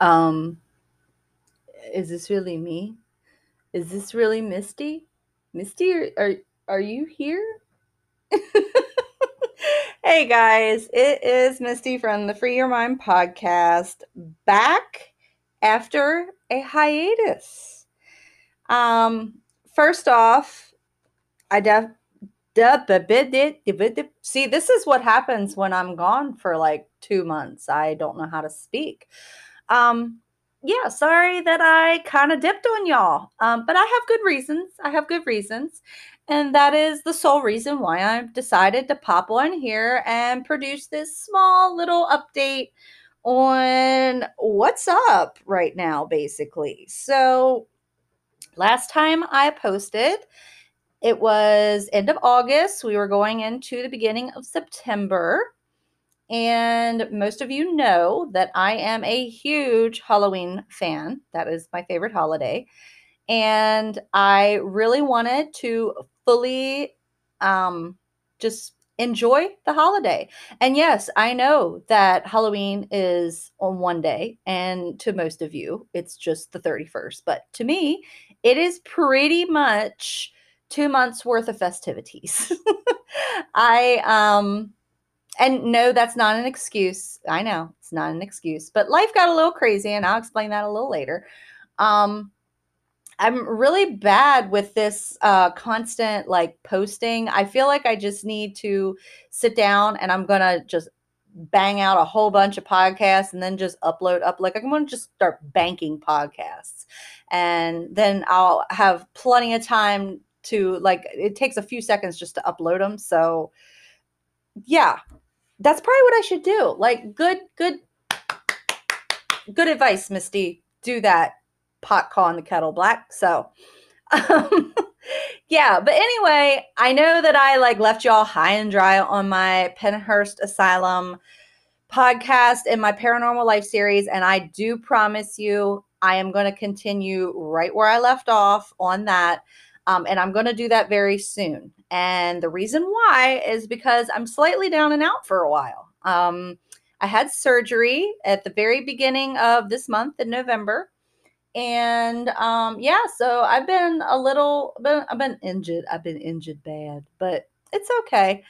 Um, is this really me? Is this really Misty? Misty, are are, are you here? hey guys, it is Misty from the Free Your Mind podcast back after a hiatus. Um, first off, I def See, this is what happens when I'm gone for like two months. I don't know how to speak. Um, yeah, sorry that I kind of dipped on y'all. Um, but I have good reasons. I have good reasons. And that is the sole reason why I've decided to pop on here and produce this small little update on what's up right now, basically. So, last time I posted, it was end of August. We were going into the beginning of September. And most of you know that I am a huge Halloween fan. That is my favorite holiday. And I really wanted to fully um, just enjoy the holiday. And yes, I know that Halloween is on one day, and to most of you, it's just the 31st. But to me, it is pretty much two months worth of festivities. I um and no, that's not an excuse. I know it's not an excuse, but life got a little crazy, and I'll explain that a little later. Um, I'm really bad with this uh, constant like posting. I feel like I just need to sit down and I'm gonna just bang out a whole bunch of podcasts and then just upload up like I'm gonna just start banking podcasts, and then I'll have plenty of time to like. It takes a few seconds just to upload them, so yeah, that's probably what I should do. Like good, good, good advice, Misty. Do that. Pot calling the kettle black. So, um, yeah. But anyway, I know that I like left y'all high and dry on my Pennhurst Asylum podcast and my paranormal life series, and I do promise you, I am going to continue right where I left off on that. Um, and I'm going to do that very soon. And the reason why is because I'm slightly down and out for a while. Um, I had surgery at the very beginning of this month in November. And um, yeah, so I've been a little, been, I've been injured. I've been injured bad, but it's okay.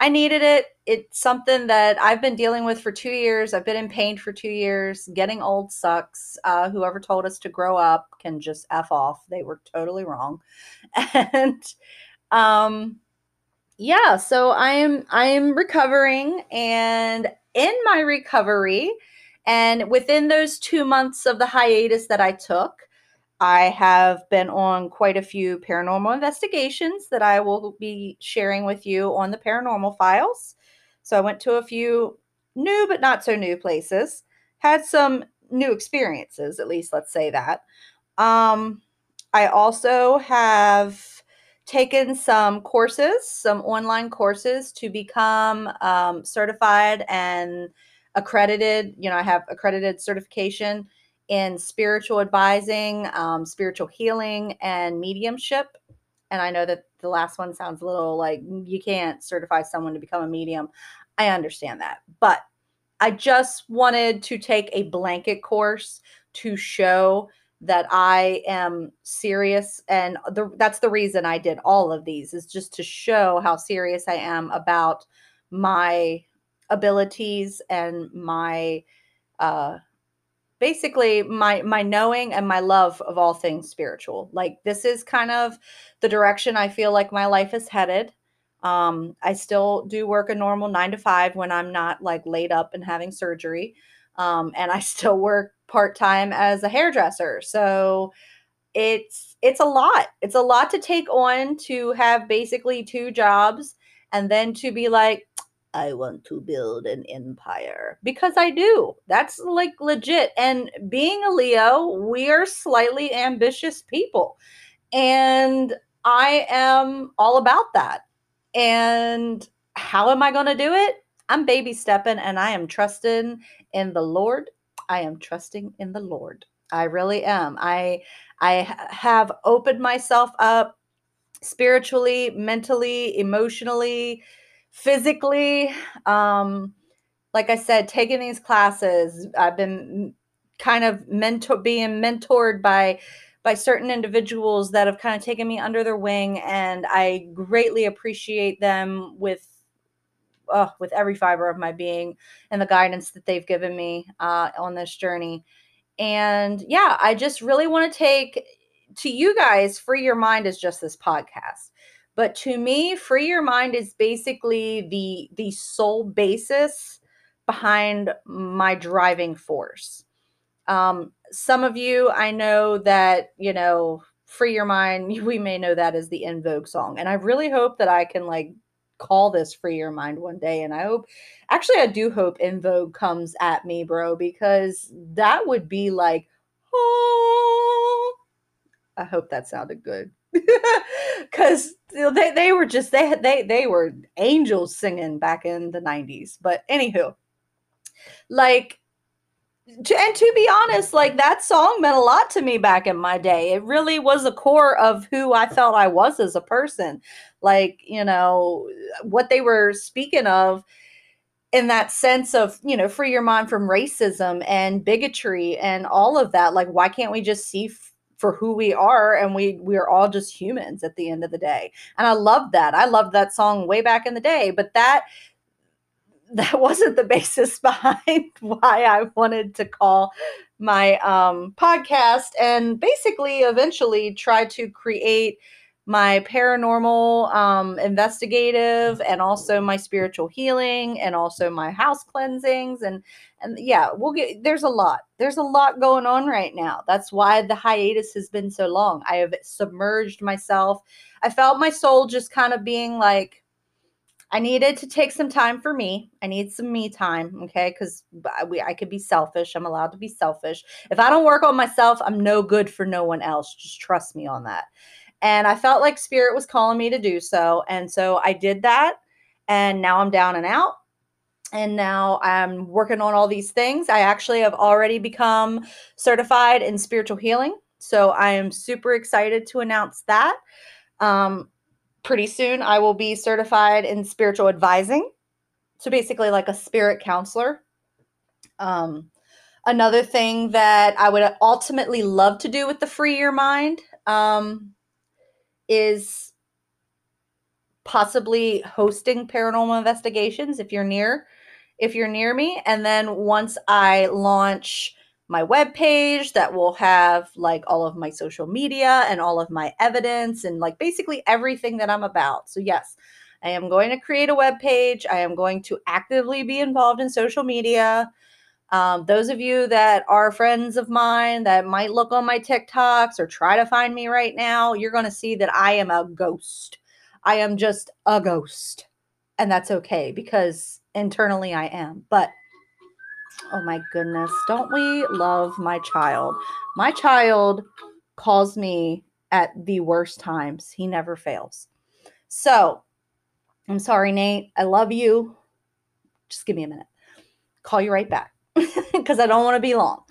I needed it. It's something that I've been dealing with for two years. I've been in pain for two years. Getting old sucks. Uh, whoever told us to grow up can just F off. They were totally wrong. And um, yeah, so I am I am recovering and in my recovery and within those 2 months of the hiatus that I took, I have been on quite a few paranormal investigations that I will be sharing with you on the paranormal files. So I went to a few new but not so new places, had some new experiences, at least let's say that. Um, I also have taken some courses, some online courses to become um, certified and accredited. You know, I have accredited certification in spiritual advising, um, spiritual healing, and mediumship. And I know that the last one sounds a little like you can't certify someone to become a medium. I understand that. But I just wanted to take a blanket course to show that I am serious. And the, that's the reason I did all of these, is just to show how serious I am about my abilities and my uh basically my my knowing and my love of all things spiritual. Like this is kind of the direction i feel like my life is headed. Um i still do work a normal 9 to 5 when i'm not like laid up and having surgery. Um and i still work part-time as a hairdresser. So it's it's a lot. It's a lot to take on to have basically two jobs and then to be like I want to build an empire because I do. That's like legit. And being a Leo, we are slightly ambitious people. And I am all about that. And how am I going to do it? I'm baby stepping and I am trusting in the Lord. I am trusting in the Lord. I really am. I I have opened myself up spiritually, mentally, emotionally, physically um like i said taking these classes i've been kind of mentor being mentored by by certain individuals that have kind of taken me under their wing and I greatly appreciate them with uh, with every fiber of my being and the guidance that they've given me uh, on this journey. And yeah, I just really want to take to you guys, Free Your Mind is just this podcast. But to me, Free Your Mind is basically the the sole basis behind my driving force. Um, some of you, I know that, you know, Free Your Mind, we may know that as the En Vogue song. And I really hope that I can like call this Free Your Mind one day. And I hope, actually, I do hope En Vogue comes at me, bro, because that would be like, oh, I hope that sounded good. Because they, they were just they they they were angels singing back in the 90s but anywho like and to be honest, like that song meant a lot to me back in my day. It really was the core of who I felt I was as a person. Like, you know, what they were speaking of in that sense of, you know, free your mind from racism and bigotry and all of that. Like, why can't we just see for who we are and we we're all just humans at the end of the day. And I love that. I loved that song way back in the day, but that that wasn't the basis behind why I wanted to call my um, podcast and basically eventually try to create my paranormal um, investigative and also my spiritual healing and also my house cleansings and and yeah we'll get there's a lot there's a lot going on right now that's why the hiatus has been so long i have submerged myself i felt my soul just kind of being like I needed to take some time for me. I need some me time, okay? Because we I could be selfish. I'm allowed to be selfish. If I don't work on myself, I'm no good for no one else. Just trust me on that. And I felt like spirit was calling me to do so, and so I did that. And now I'm down and out. And now I'm working on all these things. I actually have already become certified in spiritual healing. So I am super excited to announce that. Um, pretty soon I will be certified in spiritual advising. So basically, like a spirit counselor. Um, another thing that I would ultimately love to do with the free your mind um, is possibly hosting paranormal investigations if you're near if you're near me and then once i launch my web page that will have like all of my social media and all of my evidence and like basically everything that I'm about. So yes, I am going to create a web page. I am going to actively be involved in social media. Um, those of you that are friends of mine that might look on my TikToks or try to find me right now, you're going to see that I am a ghost. I am just a ghost. And that's okay because internally I am. But Oh my goodness. Don't we love my child? My child calls me at the worst times. He never fails. So I'm sorry, Nate. I love you. Just give me a minute. Call you right back because I don't want to be long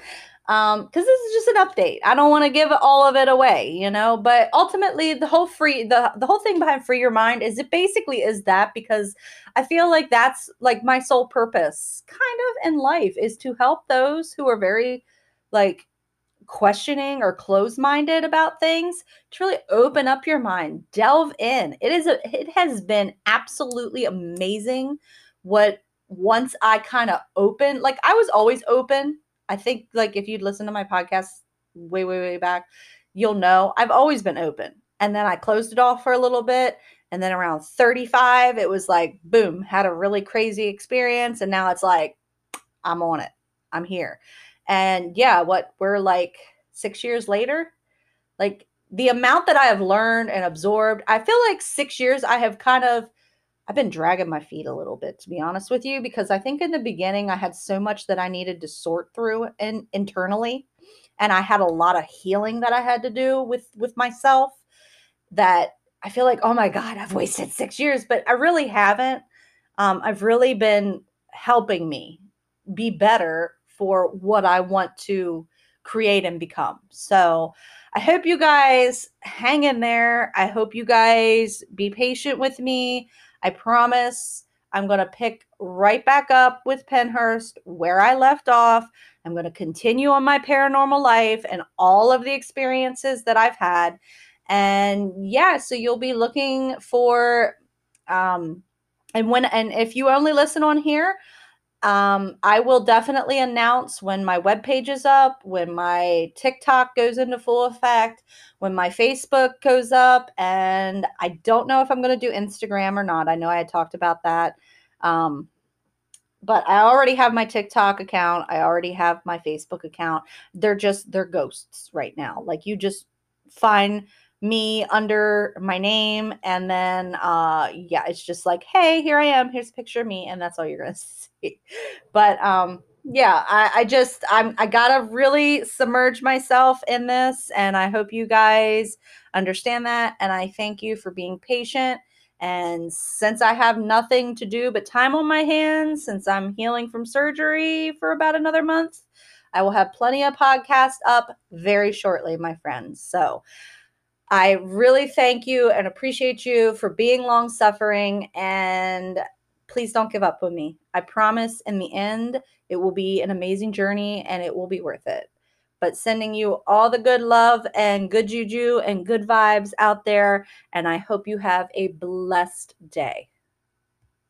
um because this is just an update. I don't want to give all of it away you know but ultimately the whole free the the whole thing behind free your mind is it basically is that because i feel like that's like my sole purpose kind of in life is to help those who are very like questioning or closed-minded about things to really open up your mind delve in. It is a it has been absolutely amazing what once i kind of open like i was always open I think like if you'd listen to my podcast way, way, way back, you'll know I've always been open. And then I closed it off for a little bit. And then around 35, it was like, boom, had a really crazy experience. And now it's like, I'm on it. I'm here. And yeah, what we're like six years later, like the amount that I have learned and absorbed, I feel like six years I have kind of I've been dragging my feet a little bit to be honest with you because I think in the beginning I had so much that I needed to sort through and internally and I had a lot of healing that I had to do with with myself that I feel like oh my god I've wasted 6 years but I really haven't um, I've really been helping me be better for what I want to create and become. So I hope you guys hang in there. I hope you guys be patient with me. I promise I'm going to pick right back up with Pennhurst where I left off. I'm going to continue on my paranormal life and all of the experiences that I've had. And yeah, so you'll be looking for um and when and if you only listen on here, um, I will definitely announce when my web page is up, when my TikTok goes into full effect, when my Facebook goes up, and I don't know if I'm going to do Instagram or not. I know I had talked about that. Um, but I already have my TikTok account. I already have my Facebook account. They're just they're ghosts right now. Like you just find me under my name and then uh yeah it's just like hey here i am. Here's a picture of me and that's all you're gonna see. But um yeah i, I just i'm i gotta really submerge myself in this and i hope you guys understand that and i thank you for being patient. And since i have nothing to do but time on my hands since i'm healing from surgery for about another month i will have plenty of podcasts up very shortly my friends. So I really thank you and appreciate you for being long suffering and please don't give up on me. I promise in the end, it will be an amazing journey and it will be worth it. But sending you all the good love and good juju and good vibes out there. And I hope you have a blessed day.